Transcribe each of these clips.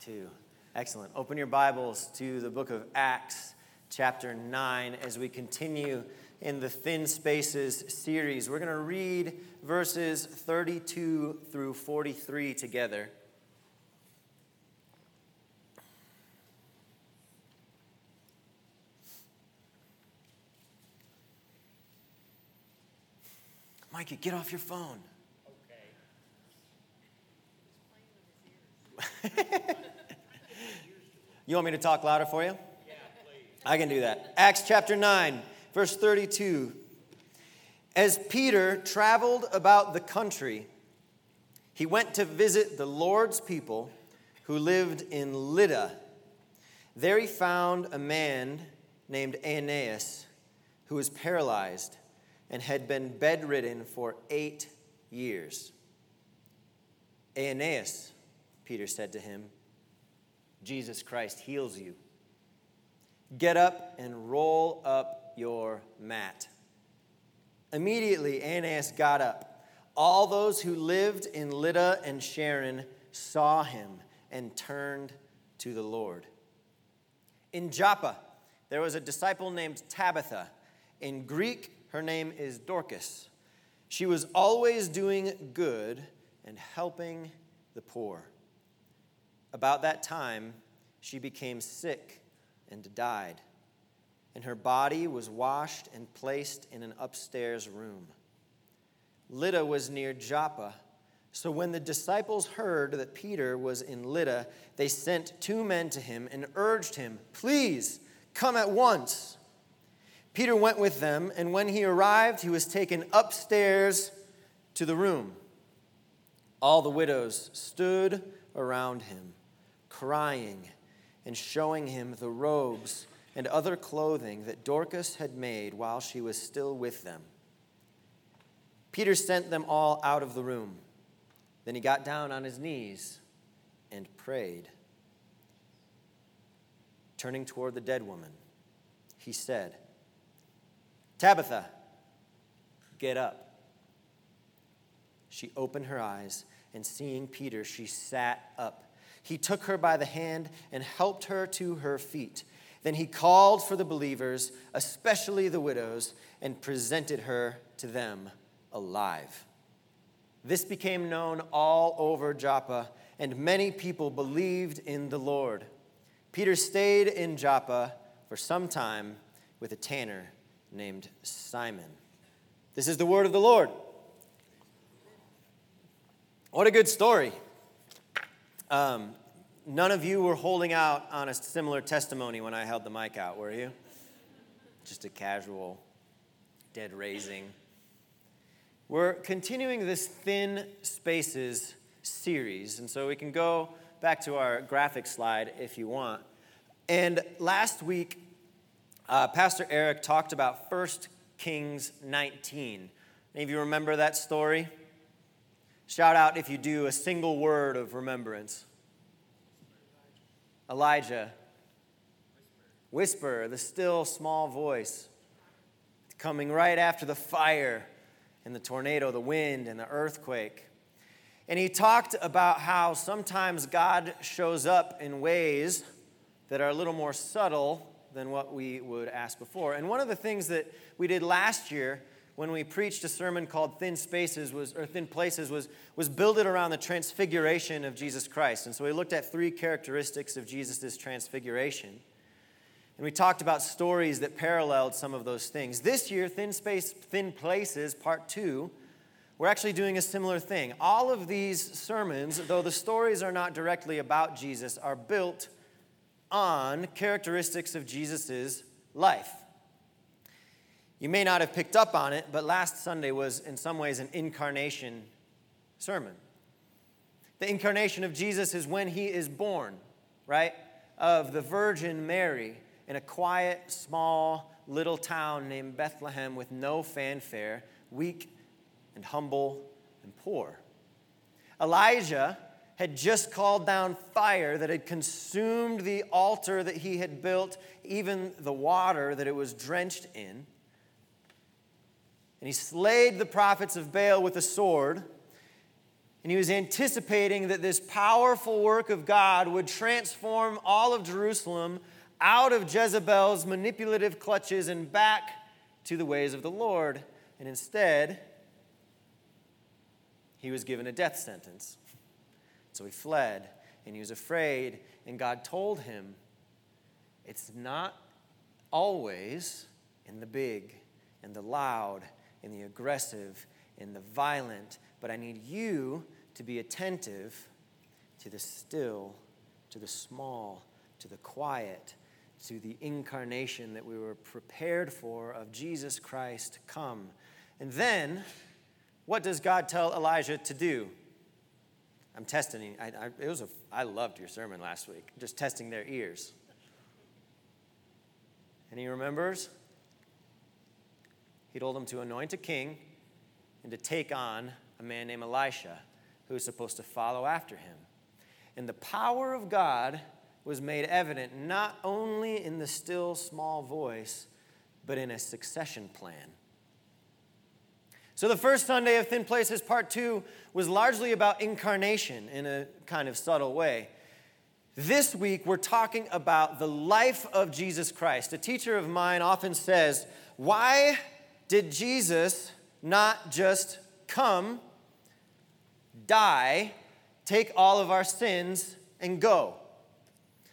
two. Excellent. Open your Bibles to the book of Acts, chapter 9, as we continue in the Thin Spaces series. We're going to read verses 32 through 43 together. Mikey, get off your phone. Okay. you want me to talk louder for you? Yeah, please. I can do that. Acts chapter 9, verse 32. As Peter traveled about the country, he went to visit the Lord's people who lived in Lydda. There he found a man named Aeneas who was paralyzed and had been bedridden for eight years. Aeneas, Peter said to him, Jesus Christ heals you. Get up and roll up your mat. Immediately, Aeneas got up. All those who lived in Lydda and Sharon saw him and turned to the Lord. In Joppa, there was a disciple named Tabitha. In Greek, her name is Dorcas. She was always doing good and helping the poor. About that time, she became sick and died, and her body was washed and placed in an upstairs room. Lydda was near Joppa. So when the disciples heard that Peter was in Lydda, they sent two men to him and urged him, Please come at once. Peter went with them, and when he arrived, he was taken upstairs to the room. All the widows stood around him, crying and showing him the robes and other clothing that Dorcas had made while she was still with them. Peter sent them all out of the room. Then he got down on his knees and prayed. Turning toward the dead woman, he said, Tabitha, get up. She opened her eyes, and seeing Peter, she sat up. He took her by the hand and helped her to her feet. Then he called for the believers, especially the widows, and presented her to them alive. This became known all over Joppa, and many people believed in the Lord. Peter stayed in Joppa for some time with a tanner named Simon. This is the word of the Lord. What a good story. Um, none of you were holding out on a similar testimony when I held the mic out, were you? Just a casual dead raising. We're continuing this Thin Spaces series, and so we can go back to our graphic slide if you want. And last week, uh, Pastor Eric talked about 1 Kings 19. Any of you remember that story? Shout out if you do a single word of remembrance. Elijah. Whisper, the still small voice, coming right after the fire and the tornado, the wind and the earthquake. And he talked about how sometimes God shows up in ways that are a little more subtle than what we would ask before. And one of the things that we did last year when we preached a sermon called Thin Spaces was, or Thin Places was, was build it around the transfiguration of Jesus Christ. And so we looked at three characteristics of Jesus' transfiguration. And we talked about stories that paralleled some of those things. This year, Thin Space, Thin Places, part two, we're actually doing a similar thing. All of these sermons, though the stories are not directly about Jesus, are built on characteristics of Jesus' life. You may not have picked up on it, but last Sunday was, in some ways, an incarnation sermon. The incarnation of Jesus is when he is born, right? Of the Virgin Mary in a quiet, small, little town named Bethlehem with no fanfare, weak and humble and poor. Elijah had just called down fire that had consumed the altar that he had built, even the water that it was drenched in. And he slayed the prophets of Baal with a sword. And he was anticipating that this powerful work of God would transform all of Jerusalem out of Jezebel's manipulative clutches and back to the ways of the Lord. And instead, he was given a death sentence. So he fled and he was afraid, and God told him, It's not always in the big and the loud and the aggressive and the violent, but I need you to be attentive to the still, to the small, to the quiet, to the incarnation that we were prepared for of Jesus Christ come. And then, what does God tell Elijah to do? I'm testing. I, I, it was a, I loved your sermon last week, just testing their ears. And he remembers? He told them to anoint a king and to take on a man named Elisha who was supposed to follow after him. And the power of God was made evident not only in the still small voice, but in a succession plan. So, the first Sunday of Thin Places, part two, was largely about incarnation in a kind of subtle way. This week, we're talking about the life of Jesus Christ. A teacher of mine often says, Why did Jesus not just come, die, take all of our sins, and go?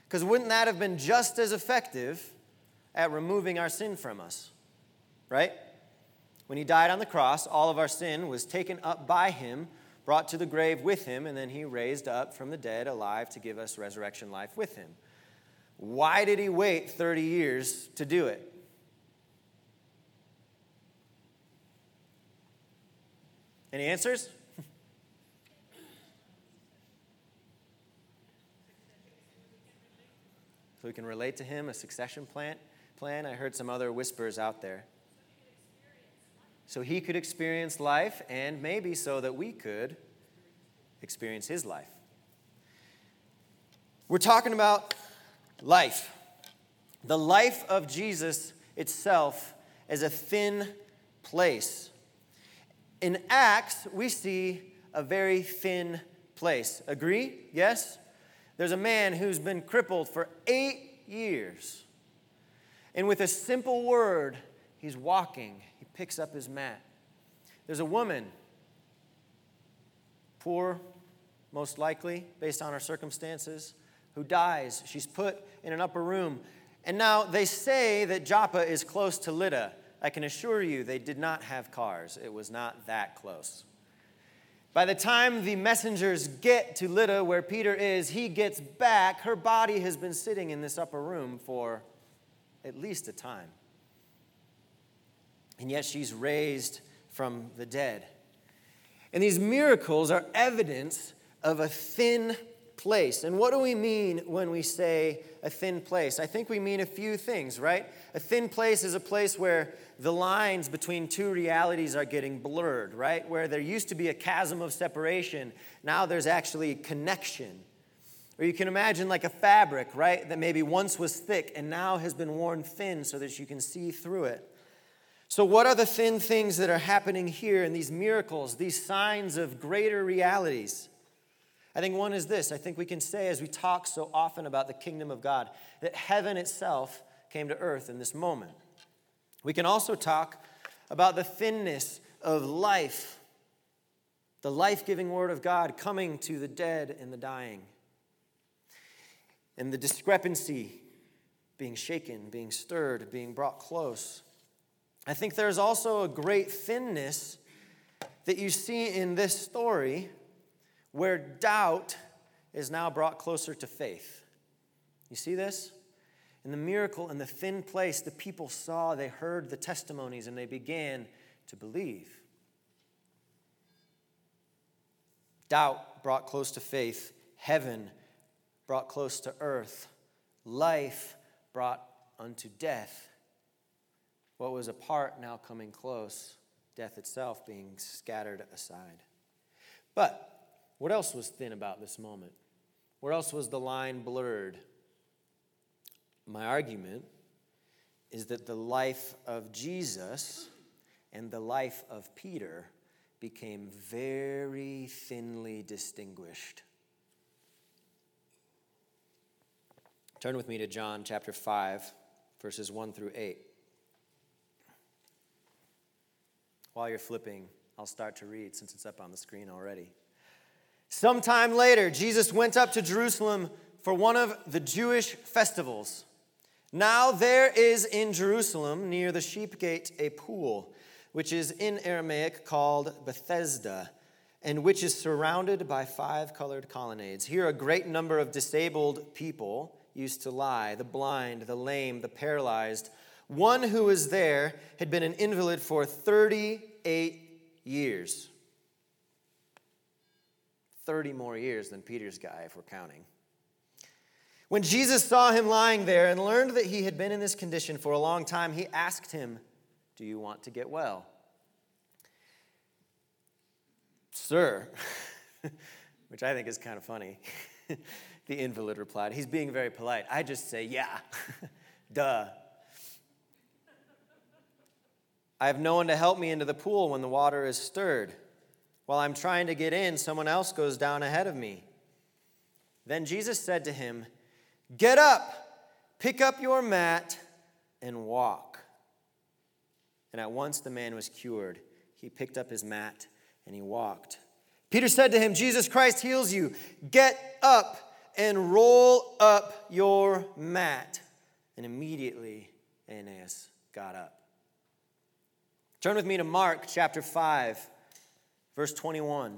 Because wouldn't that have been just as effective at removing our sin from us? Right? When he died on the cross, all of our sin was taken up by him, brought to the grave with him, and then he raised up from the dead alive to give us resurrection life with him. Why did he wait 30 years to do it? Any answers? so we can relate to him, a succession plan. Plan. I heard some other whispers out there so he could experience life, and maybe so that we could experience his life. We're talking about life. The life of Jesus itself is a thin place. In Acts, we see a very thin place. Agree? Yes? There's a man who's been crippled for eight years. And with a simple word, he's walking He picks up his mat. There's a woman, poor, most likely, based on her circumstances, who dies. She's put in an upper room. And now they say that Joppa is close to Lydda. I can assure you they did not have cars, it was not that close. By the time the messengers get to Lydda, where Peter is, he gets back. Her body has been sitting in this upper room for at least a time and yet she's raised from the dead. And these miracles are evidence of a thin place. And what do we mean when we say a thin place? I think we mean a few things, right? A thin place is a place where the lines between two realities are getting blurred, right? Where there used to be a chasm of separation, now there's actually connection. Or you can imagine like a fabric, right? That maybe once was thick and now has been worn thin so that you can see through it. So, what are the thin things that are happening here in these miracles, these signs of greater realities? I think one is this I think we can say, as we talk so often about the kingdom of God, that heaven itself came to earth in this moment. We can also talk about the thinness of life, the life giving word of God coming to the dead and the dying, and the discrepancy being shaken, being stirred, being brought close. I think there's also a great thinness that you see in this story where doubt is now brought closer to faith. You see this? In the miracle, in the thin place, the people saw, they heard the testimonies, and they began to believe. Doubt brought close to faith, heaven brought close to earth, life brought unto death. What was apart now coming close, death itself being scattered aside. But what else was thin about this moment? Where else was the line blurred? My argument is that the life of Jesus and the life of Peter became very thinly distinguished. Turn with me to John chapter 5, verses 1 through 8. While you're flipping, I'll start to read since it's up on the screen already. Sometime later, Jesus went up to Jerusalem for one of the Jewish festivals. Now there is in Jerusalem, near the sheep gate, a pool, which is in Aramaic called Bethesda, and which is surrounded by five colored colonnades. Here, a great number of disabled people used to lie the blind, the lame, the paralyzed. One who was there had been an invalid for 38 years. 30 more years than Peter's guy, if we're counting. When Jesus saw him lying there and learned that he had been in this condition for a long time, he asked him, Do you want to get well? Sir, which I think is kind of funny, the invalid replied. He's being very polite. I just say, Yeah, duh. I have no one to help me into the pool when the water is stirred. While I'm trying to get in, someone else goes down ahead of me. Then Jesus said to him, Get up, pick up your mat, and walk. And at once the man was cured. He picked up his mat and he walked. Peter said to him, Jesus Christ heals you. Get up and roll up your mat. And immediately Aeneas got up. Turn with me to Mark chapter 5. Verse 21.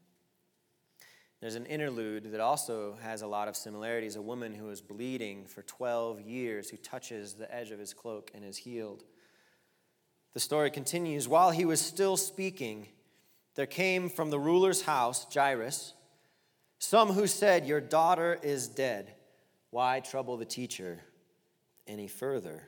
There's an interlude that also has a lot of similarities. A woman who is bleeding for 12 years, who touches the edge of his cloak and is healed. The story continues While he was still speaking, there came from the ruler's house, Jairus, some who said, Your daughter is dead. Why trouble the teacher any further?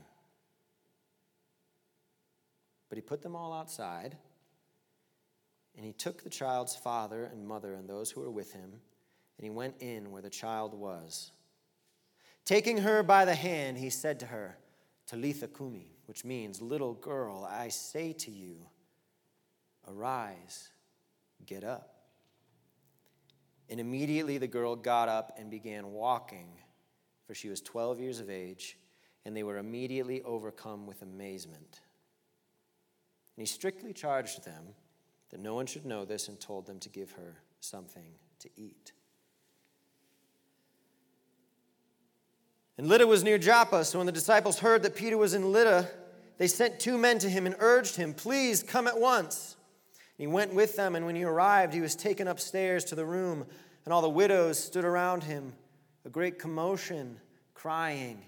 But he put them all outside, and he took the child's father and mother and those who were with him, and he went in where the child was. Taking her by the hand, he said to her, Talitha Kumi, which means, Little girl, I say to you, Arise, get up. And immediately the girl got up and began walking, for she was 12 years of age, and they were immediately overcome with amazement. And he strictly charged them that no one should know this and told them to give her something to eat. And Lydda was near Joppa, so when the disciples heard that Peter was in Lydda, they sent two men to him and urged him, Please come at once. He went with them, and when he arrived, he was taken upstairs to the room, and all the widows stood around him, a great commotion, crying,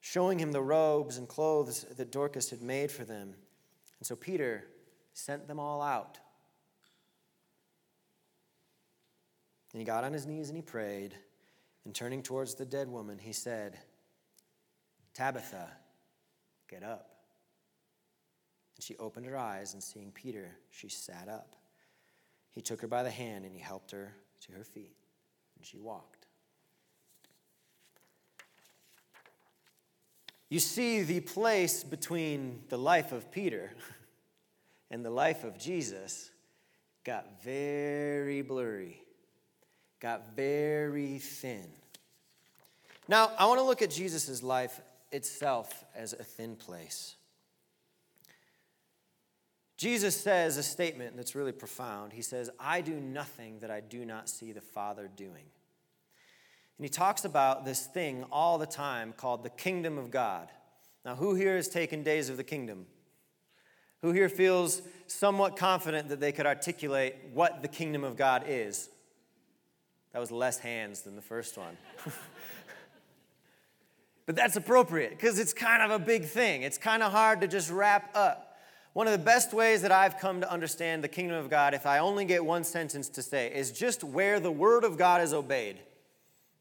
showing him the robes and clothes that Dorcas had made for them. And so Peter sent them all out. And he got on his knees and he prayed, and turning towards the dead woman, he said, Tabitha, get up. And she opened her eyes, and seeing Peter, she sat up. He took her by the hand and he helped her to her feet, and she walked. You see, the place between the life of Peter and the life of Jesus got very blurry, got very thin. Now, I want to look at Jesus' life itself as a thin place. Jesus says a statement that's really profound. He says, I do nothing that I do not see the Father doing. And he talks about this thing all the time called the kingdom of God. Now, who here has taken days of the kingdom? Who here feels somewhat confident that they could articulate what the kingdom of God is? That was less hands than the first one. but that's appropriate because it's kind of a big thing. It's kind of hard to just wrap up. One of the best ways that I've come to understand the kingdom of God, if I only get one sentence to say, is just where the word of God is obeyed.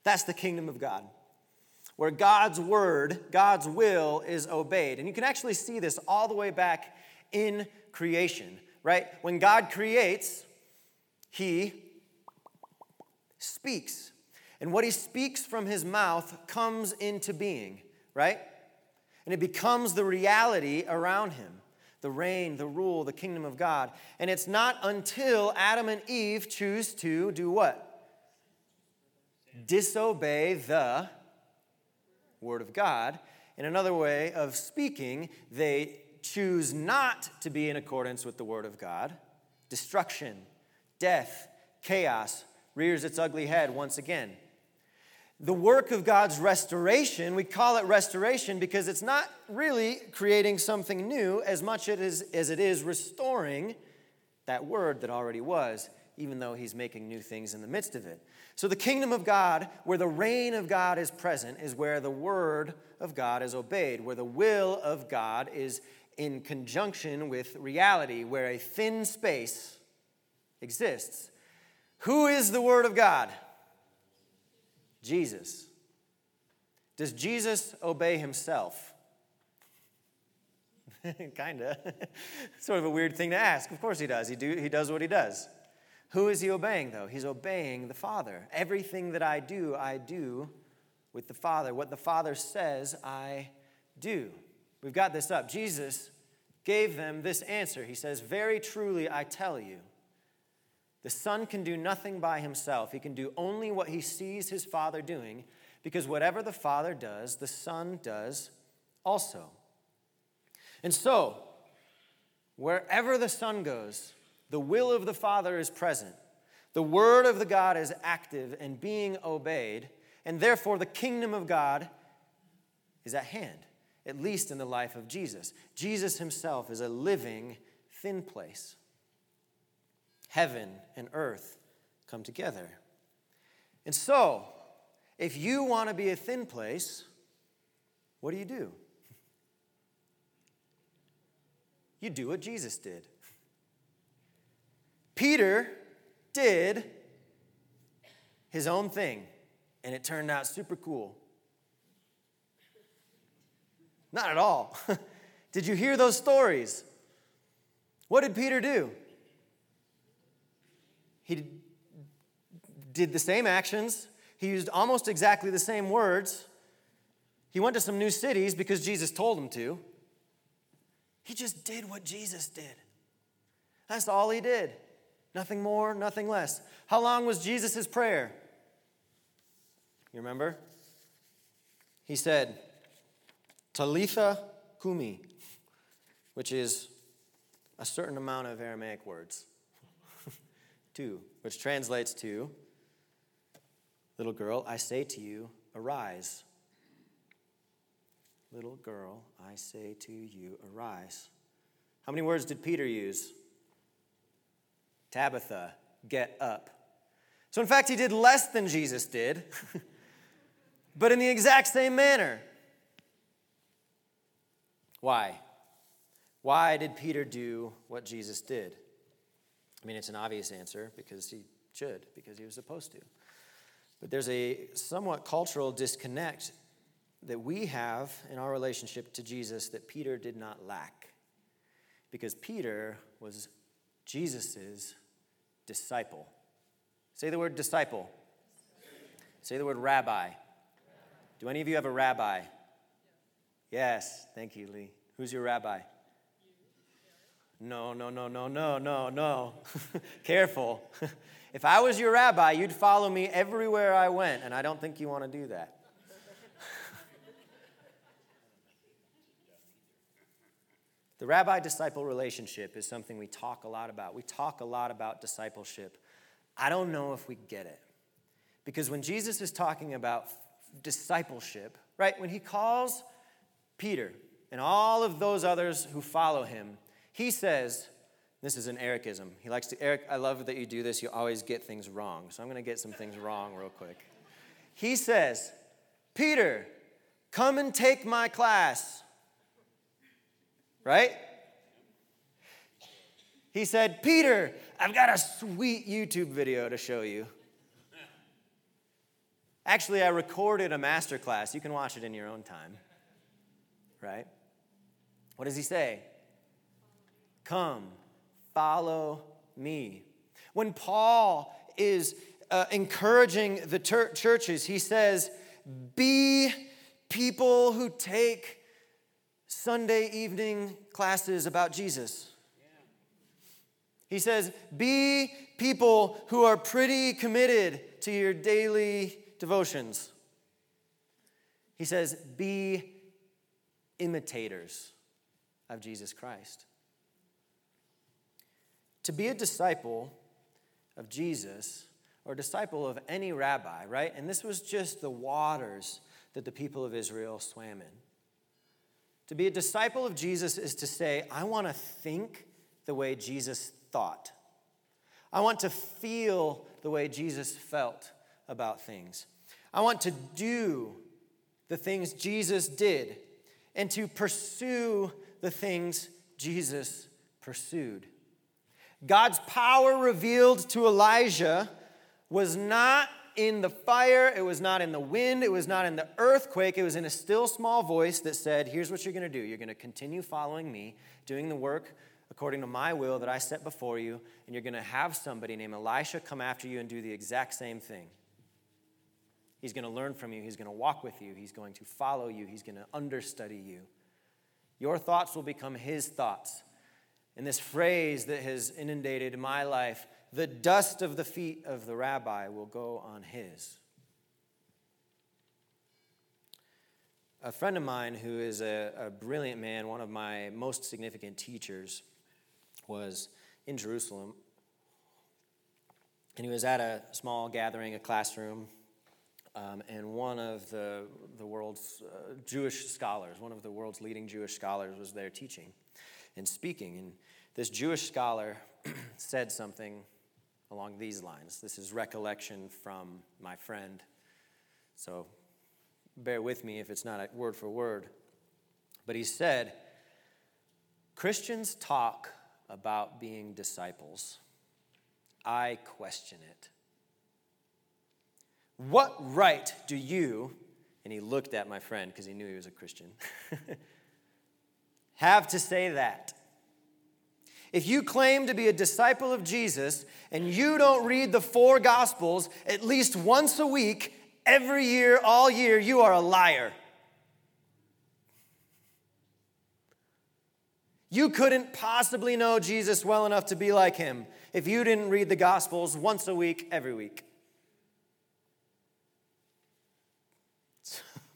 That's the kingdom of God. Where God's word, God's will is obeyed. And you can actually see this all the way back in creation, right? When God creates, he speaks. And what he speaks from his mouth comes into being, right? And it becomes the reality around him the reign, the rule, the kingdom of God. And it's not until Adam and Eve choose to do what? Disobey the word of God. In another way of speaking, they choose not to be in accordance with the word of God. Destruction, death, chaos, rears its ugly head once again. The work of God's restoration, we call it restoration because it's not really creating something new as much as it is restoring that word that already was, even though He's making new things in the midst of it. So, the kingdom of God, where the reign of God is present, is where the word of God is obeyed, where the will of God is in conjunction with reality, where a thin space exists who is the Word of God? Jesus. Does Jesus obey himself? kind of. sort of a weird thing to ask. Of course he does. He, do, he does what he does. Who is he obeying, though? He's obeying the Father. Everything that I do, I do with the Father. What the Father says, I do. We've got this up. Jesus gave them this answer. He says, Very truly, I tell you. The Son can do nothing by himself. He can do only what he sees his Father doing, because whatever the Father does, the Son does also. And so, wherever the Son goes, the will of the Father is present. The word of the God is active and being obeyed, and therefore the kingdom of God is at hand, at least in the life of Jesus. Jesus himself is a living, thin place heaven and earth come together. And so, if you want to be a thin place, what do you do? You do what Jesus did. Peter did his own thing, and it turned out super cool. Not at all. did you hear those stories? What did Peter do? He did the same actions, he used almost exactly the same words. He went to some new cities because Jesus told him to. He just did what Jesus did. That's all he did. Nothing more, nothing less. How long was Jesus' prayer? You remember? He said, Talitha kumi, which is a certain amount of Aramaic words. 2, which translates to Little girl, I say to you, arise. Little girl, I say to you, arise. How many words did Peter use? Tabitha, get up. So, in fact, he did less than Jesus did, but in the exact same manner. Why? Why did Peter do what Jesus did? I mean, it's an obvious answer because he should, because he was supposed to. But there's a somewhat cultural disconnect that we have in our relationship to Jesus that Peter did not lack. Because Peter was Jesus' disciple. Say the word disciple. Say the word rabbi. Do any of you have a rabbi? Yes, thank you, Lee. Who's your rabbi? No, no, no, no, no, no, no. Careful. if I was your rabbi, you'd follow me everywhere I went, and I don't think you want to do that. The rabbi disciple relationship is something we talk a lot about. We talk a lot about discipleship. I don't know if we get it. Because when Jesus is talking about discipleship, right, when he calls Peter and all of those others who follow him, he says, this is an Ericism. He likes to, Eric, I love that you do this. You always get things wrong. So I'm going to get some things wrong real quick. He says, Peter, come and take my class. Right? He said, Peter, I've got a sweet YouTube video to show you. Actually, I recorded a master class. You can watch it in your own time. Right? What does he say? Come, follow me. When Paul is uh, encouraging the ter- churches, he says, Be people who take Sunday evening classes about Jesus. He says, Be people who are pretty committed to your daily devotions. He says, Be imitators of Jesus Christ. To be a disciple of Jesus, or a disciple of any rabbi, right? And this was just the waters that the people of Israel swam in. To be a disciple of Jesus is to say, I want to think the way Jesus thought. I want to feel the way Jesus felt about things. I want to do the things Jesus did and to pursue the things Jesus pursued. God's power revealed to Elijah was not in the fire, it was not in the wind, it was not in the earthquake, it was in a still small voice that said, Here's what you're going to do. You're going to continue following me, doing the work according to my will that I set before you, and you're going to have somebody named Elisha come after you and do the exact same thing. He's going to learn from you, he's going to walk with you, he's going to follow you, he's going to understudy you. Your thoughts will become his thoughts. And this phrase that has inundated my life the dust of the feet of the rabbi will go on his. A friend of mine who is a, a brilliant man, one of my most significant teachers, was in Jerusalem. And he was at a small gathering, a classroom, um, and one of the, the world's uh, Jewish scholars, one of the world's leading Jewish scholars, was there teaching and speaking. And this Jewish scholar said something along these lines. This is recollection from my friend. So bear with me if it's not word for word. But he said, Christians talk about being disciples. I question it. What right do you, and he looked at my friend because he knew he was a Christian, have to say that? If you claim to be a disciple of Jesus and you don't read the four gospels at least once a week, every year, all year, you are a liar. You couldn't possibly know Jesus well enough to be like him if you didn't read the Gospels once a week, every week.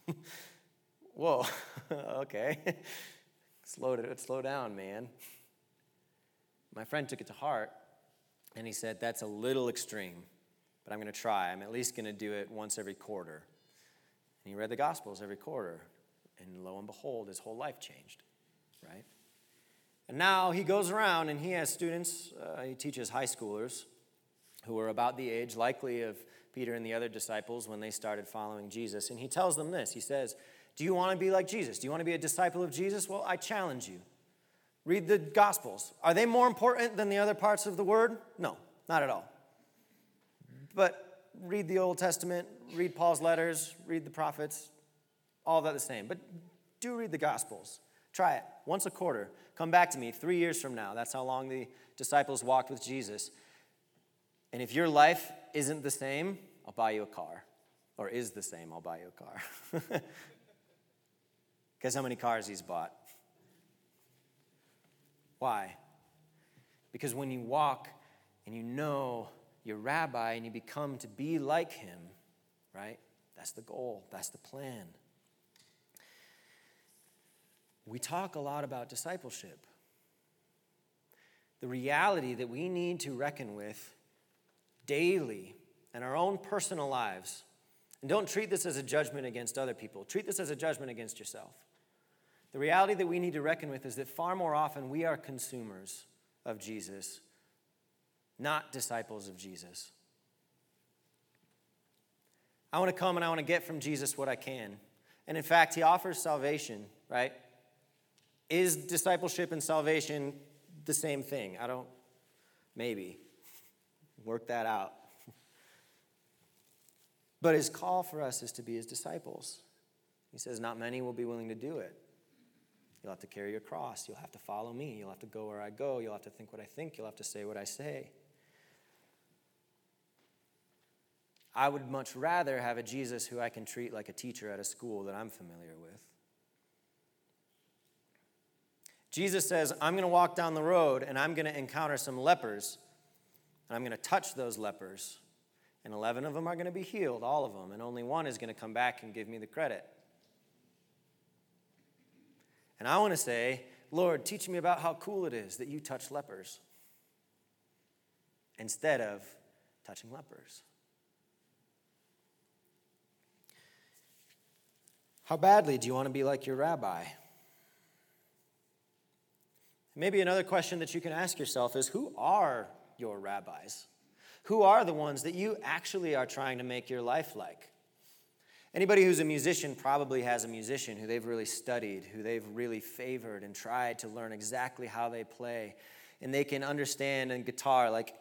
Whoa, okay. slow, slow down, man. My friend took it to heart and he said, That's a little extreme, but I'm going to try. I'm at least going to do it once every quarter. And he read the Gospels every quarter, and lo and behold, his whole life changed, right? And now he goes around and he has students, uh, he teaches high schoolers who are about the age, likely, of Peter and the other disciples when they started following Jesus. And he tells them this He says, Do you want to be like Jesus? Do you want to be a disciple of Jesus? Well, I challenge you. Read the Gospels. Are they more important than the other parts of the Word? No, not at all. But read the Old Testament, read Paul's letters, read the prophets, all that the same. But do read the Gospels. Try it once a quarter. Come back to me three years from now. That's how long the disciples walked with Jesus. And if your life isn't the same, I'll buy you a car. Or is the same, I'll buy you a car. Guess how many cars he's bought? Why? Because when you walk and you know your rabbi and you become to be like him, right? That's the goal, that's the plan. We talk a lot about discipleship. the reality that we need to reckon with daily in our own personal lives. And don't treat this as a judgment against other people, treat this as a judgment against yourself. The reality that we need to reckon with is that far more often we are consumers of Jesus, not disciples of Jesus. I want to come and I want to get from Jesus what I can. And in fact, he offers salvation, right? Is discipleship and salvation the same thing? I don't, maybe. Work that out. But his call for us is to be his disciples. He says, Not many will be willing to do it. You'll have to carry your cross. You'll have to follow me. You'll have to go where I go. You'll have to think what I think. You'll have to say what I say. I would much rather have a Jesus who I can treat like a teacher at a school that I'm familiar with. Jesus says, I'm going to walk down the road and I'm going to encounter some lepers, and I'm going to touch those lepers. And 11 of them are going to be healed, all of them, and only one is going to come back and give me the credit. And I want to say, Lord, teach me about how cool it is that you touch lepers instead of touching lepers. How badly do you want to be like your rabbi? Maybe another question that you can ask yourself is who are your rabbis? Who are the ones that you actually are trying to make your life like? Anybody who's a musician probably has a musician who they've really studied, who they've really favored and tried to learn exactly how they play. And they can understand in guitar, like,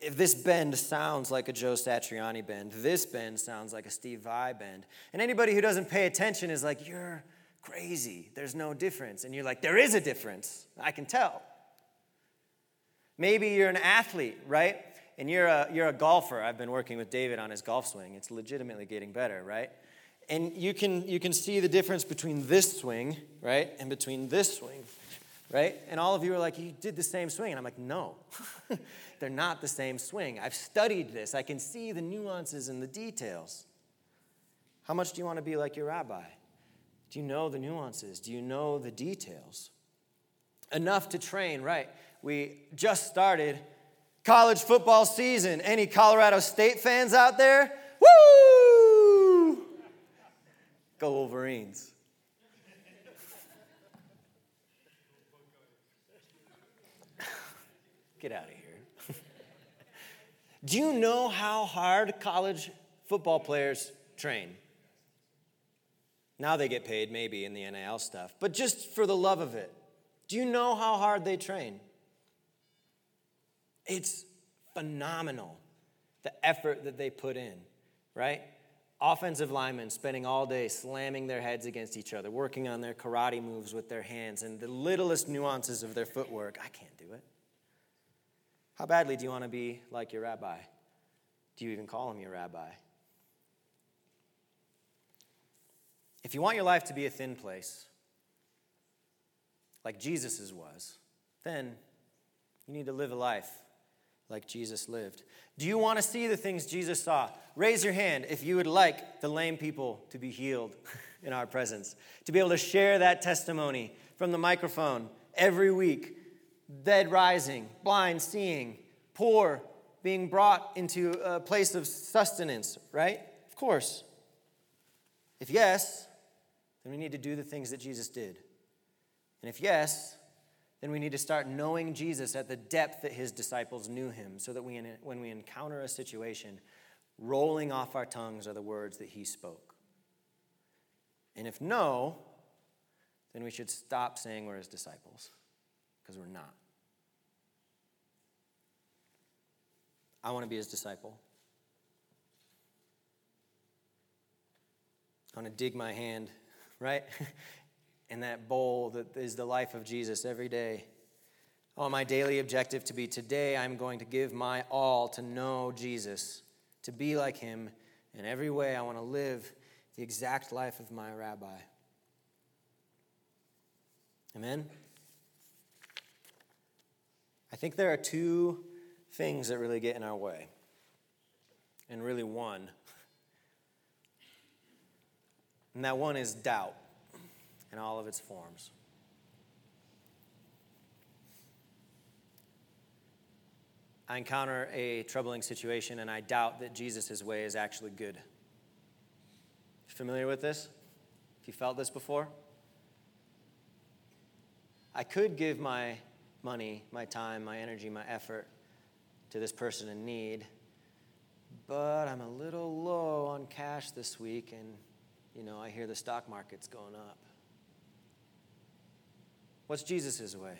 if this bend sounds like a Joe Satriani bend, this bend sounds like a Steve Vai bend. And anybody who doesn't pay attention is like, you're crazy. There's no difference. And you're like, there is a difference. I can tell. Maybe you're an athlete, right? And you're a, you're a golfer. I've been working with David on his golf swing. It's legitimately getting better, right? And you can, you can see the difference between this swing, right, and between this swing, right? And all of you are like, you did the same swing. And I'm like, no, they're not the same swing. I've studied this. I can see the nuances and the details. How much do you want to be like your rabbi? Do you know the nuances? Do you know the details? Enough to train, right? We just started college football season. Any Colorado State fans out there? Woo! Go Wolverines. Get out of here. Do you know how hard college football players train? Now they get paid, maybe, in the NIL stuff, but just for the love of it. Do you know how hard they train? It's phenomenal, the effort that they put in, right? Offensive linemen spending all day slamming their heads against each other, working on their karate moves with their hands and the littlest nuances of their footwork. I can't do it. How badly do you want to be like your rabbi? Do you even call him your rabbi? If you want your life to be a thin place, like Jesus's was, then you need to live a life like Jesus lived. Do you want to see the things Jesus saw? Raise your hand if you would like the lame people to be healed in our presence, to be able to share that testimony from the microphone every week. Dead rising, blind seeing, poor being brought into a place of sustenance, right? Of course. If yes, then we need to do the things that Jesus did. And if yes, then we need to start knowing Jesus at the depth that his disciples knew him so that we, when we encounter a situation, rolling off our tongues are the words that he spoke. And if no, then we should stop saying we're his disciples because we're not. I want to be his disciple. I want to dig my hand right? In that bowl that is the life of Jesus every day. Oh, my daily objective to be today I'm going to give my all to know Jesus, to be like him in every way. I want to live the exact life of my rabbi. Amen? I think there are two things that really get in our way, and really one. And that one is doubt in all of its forms. I encounter a troubling situation and I doubt that Jesus' way is actually good. Familiar with this? If you felt this before? I could give my money, my time, my energy, my effort to this person in need, but I'm a little low on cash this week and, you know, I hear the stock market's going up. What's Jesus' way?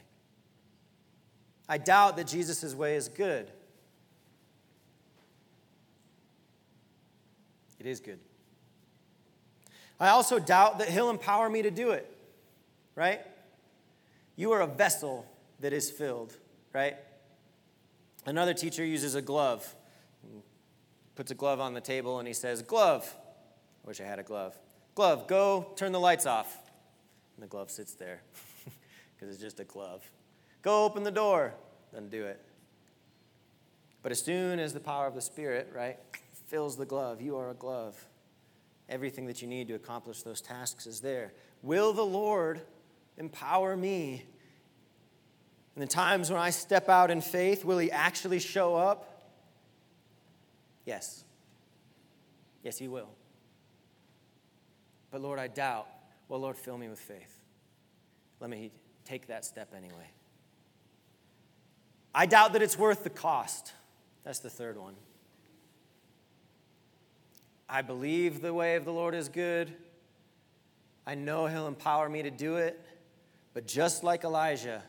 I doubt that Jesus' way is good. It is good. I also doubt that He'll empower me to do it, right? You are a vessel that is filled, right? Another teacher uses a glove, puts a glove on the table, and he says, Glove. I wish I had a glove. Glove, go turn the lights off. And the glove sits there because it's just a glove. Go open the door. Doesn't do it. But as soon as the power of the Spirit, right, fills the glove, you are a glove. Everything that you need to accomplish those tasks is there. Will the Lord empower me? In the times when I step out in faith, will He actually show up? Yes. Yes, He will. But Lord, I doubt. Well, Lord, fill me with faith. Let me take that step anyway. I doubt that it's worth the cost. That's the third one. I believe the way of the Lord is good. I know He'll empower me to do it. But just like Elijah,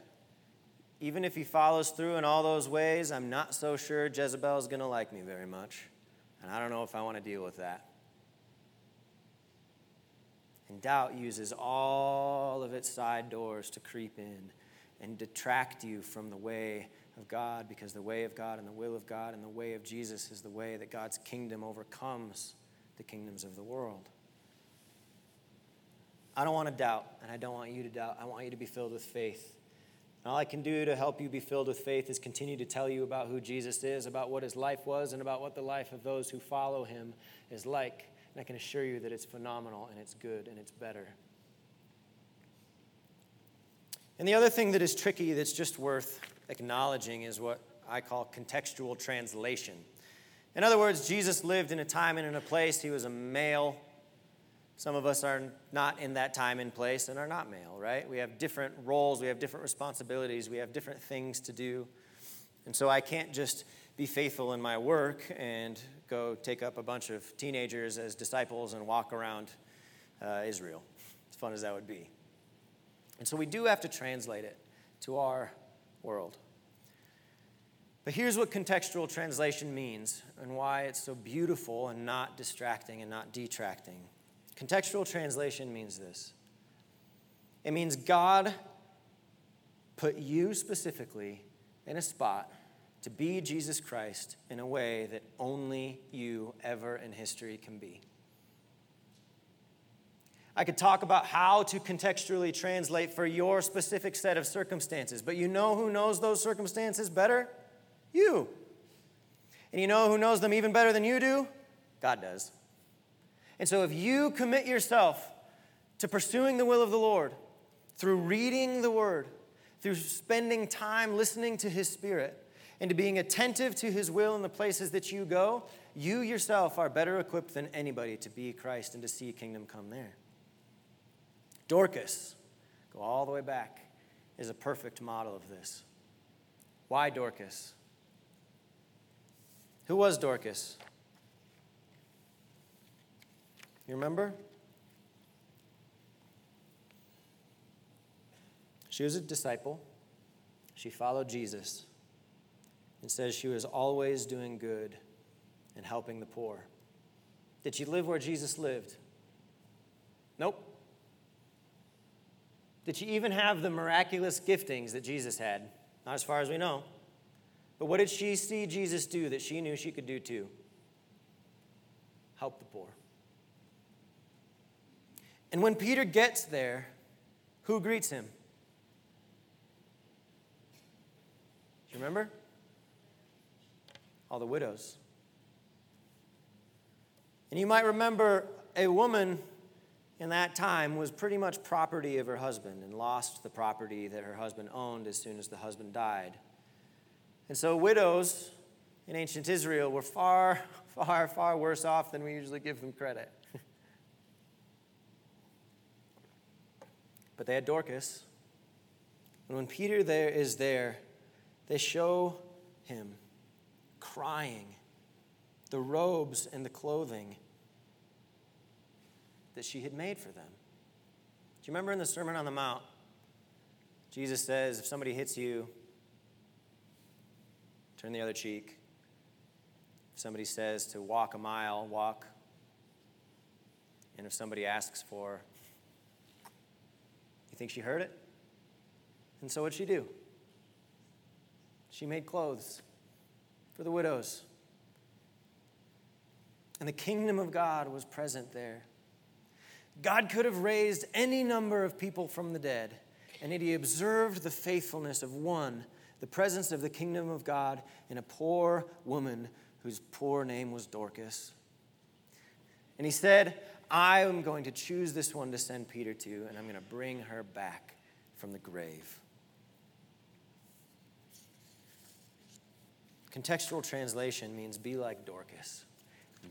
even if he follows through in all those ways, I'm not so sure Jezebel is going to like me very much. And I don't know if I want to deal with that. And doubt uses all of its side doors to creep in and detract you from the way of God because the way of God and the will of God and the way of Jesus is the way that God's kingdom overcomes the kingdoms of the world. I don't want to doubt, and I don't want you to doubt. I want you to be filled with faith. And all I can do to help you be filled with faith is continue to tell you about who Jesus is, about what his life was, and about what the life of those who follow him is like. And I can assure you that it's phenomenal and it's good and it's better. And the other thing that is tricky that's just worth acknowledging is what I call contextual translation. In other words, Jesus lived in a time and in a place. He was a male. Some of us are not in that time and place and are not male, right? We have different roles, we have different responsibilities, we have different things to do. And so I can't just be faithful in my work and go take up a bunch of teenagers as disciples and walk around uh, Israel, as fun as that would be. And so we do have to translate it to our world. But here's what contextual translation means and why it's so beautiful and not distracting and not detracting. Contextual translation means this it means God put you specifically in a spot to be Jesus Christ in a way that only you ever in history can be. I could talk about how to contextually translate for your specific set of circumstances, but you know who knows those circumstances better? You. And you know who knows them even better than you do? God does. And so if you commit yourself to pursuing the will of the Lord through reading the Word, through spending time listening to His Spirit, and to being attentive to His will in the places that you go, you yourself are better equipped than anybody to be Christ and to see kingdom come there. Dorcas, go all the way back, is a perfect model of this. Why Dorcas? Who was Dorcas? You remember? She was a disciple. She followed Jesus. And says she was always doing good and helping the poor. Did she live where Jesus lived? Nope. Did she even have the miraculous giftings that Jesus had? Not as far as we know. But what did she see Jesus do that she knew she could do too? Help the poor. And when Peter gets there, who greets him? Do you remember? All the widows. And you might remember a woman in that time was pretty much property of her husband and lost the property that her husband owned as soon as the husband died. And so, widows in ancient Israel were far, far, far worse off than we usually give them credit. but they had Dorcas. And when Peter there is there, they show him crying the robes and the clothing that she had made for them. Do you remember in the Sermon on the Mount? Jesus says, if somebody hits you, turn the other cheek. If somebody says to walk a mile, walk. And if somebody asks for, you think she heard it? And so what'd she do? She made clothes for the widows. And the kingdom of God was present there. God could have raised any number of people from the dead, and yet he observed the faithfulness of one, the presence of the kingdom of God in a poor woman whose poor name was Dorcas. And he said, I am going to choose this one to send Peter to, and I'm going to bring her back from the grave. Contextual translation means be like Dorcas.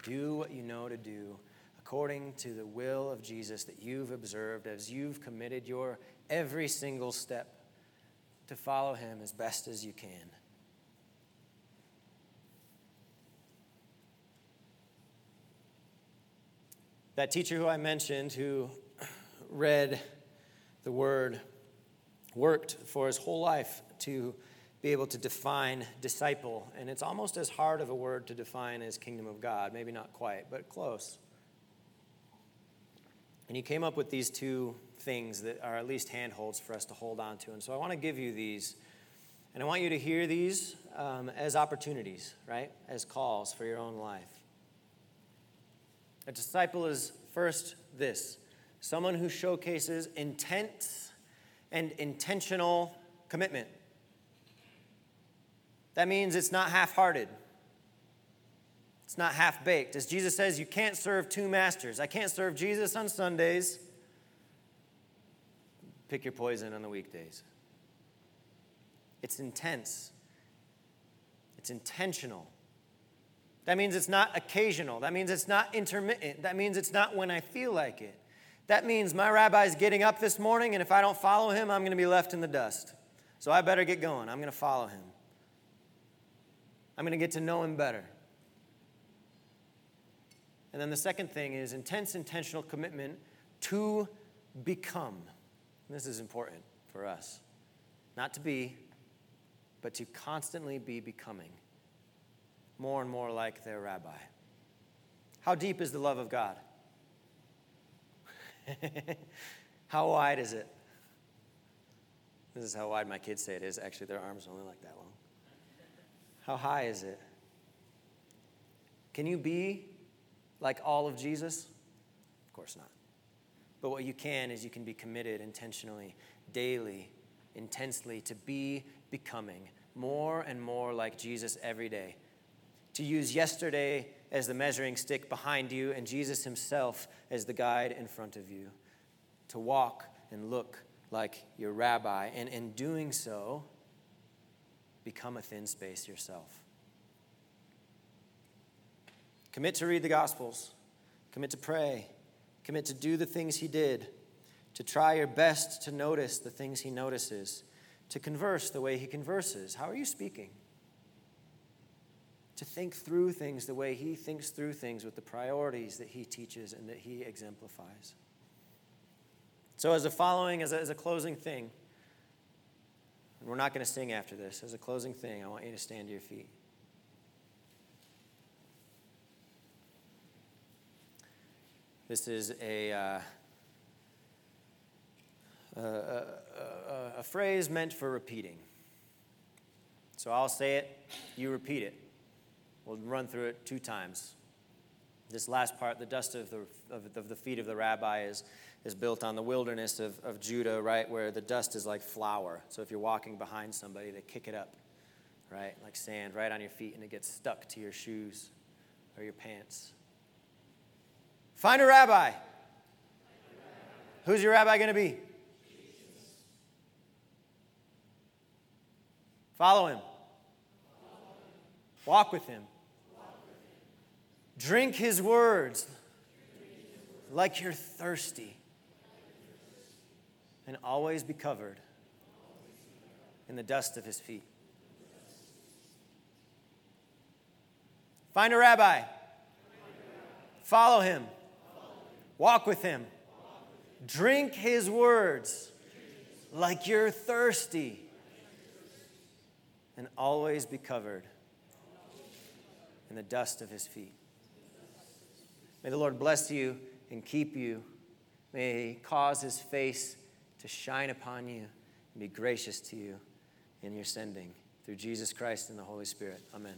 Do what you know to do according to the will of Jesus that you've observed as you've committed your every single step to follow him as best as you can. That teacher who I mentioned, who read the word, worked for his whole life to be able to define disciple. And it's almost as hard of a word to define as kingdom of God. Maybe not quite, but close. And he came up with these two things that are at least handholds for us to hold on to. And so I want to give you these. And I want you to hear these um, as opportunities, right? As calls for your own life. A disciple is first this someone who showcases intense and intentional commitment. That means it's not half hearted. It's not half baked. As Jesus says, you can't serve two masters. I can't serve Jesus on Sundays. Pick your poison on the weekdays. It's intense, it's intentional. That means it's not occasional. That means it's not intermittent. That means it's not when I feel like it. That means my rabbi's getting up this morning, and if I don't follow him, I'm going to be left in the dust. So I better get going. I'm going to follow him. I'm going to get to know him better. And then the second thing is intense, intentional commitment to become. And this is important for us. Not to be, but to constantly be becoming more and more like their rabbi. How deep is the love of God? how wide is it? This is how wide my kids say it is. Actually, their arms are only like that long. How high is it? Can you be like all of Jesus? Of course not. But what you can is you can be committed intentionally, daily, intensely to be becoming more and more like Jesus every day. To use yesterday as the measuring stick behind you and Jesus himself as the guide in front of you. To walk and look like your rabbi. And in doing so, become a thin space yourself. Commit to read the Gospels, commit to pray, commit to do the things He did, to try your best to notice the things He notices, to converse the way He converses. How are you speaking? To think through things the way He thinks through things with the priorities that He teaches and that He exemplifies. So, as a following, as a, as a closing thing, we're not going to sing after this. As a closing thing, I want you to stand to your feet. This is a, uh, a, a, a, phrase meant for repeating. So I'll say it, you repeat it. We'll run through it two times. This last part, the dust of the, of, of the feet of the rabbi, is is built on the wilderness of, of Judah, right, where the dust is like flour. So if you're walking behind somebody, they kick it up, right, like sand, right on your feet, and it gets stuck to your shoes or your pants. Find a rabbi. Who's your rabbi going to be? Jesus. Follow him. Walk with him. Drink his words like you're thirsty. And always be covered in the dust of his feet. Find a rabbi. Follow him. Walk with him. Drink his words like you're thirsty. And always be covered in the dust of his feet. May the Lord bless you and keep you. May he cause his face to shine upon you and be gracious to you in your sending through Jesus Christ and the Holy Spirit. Amen.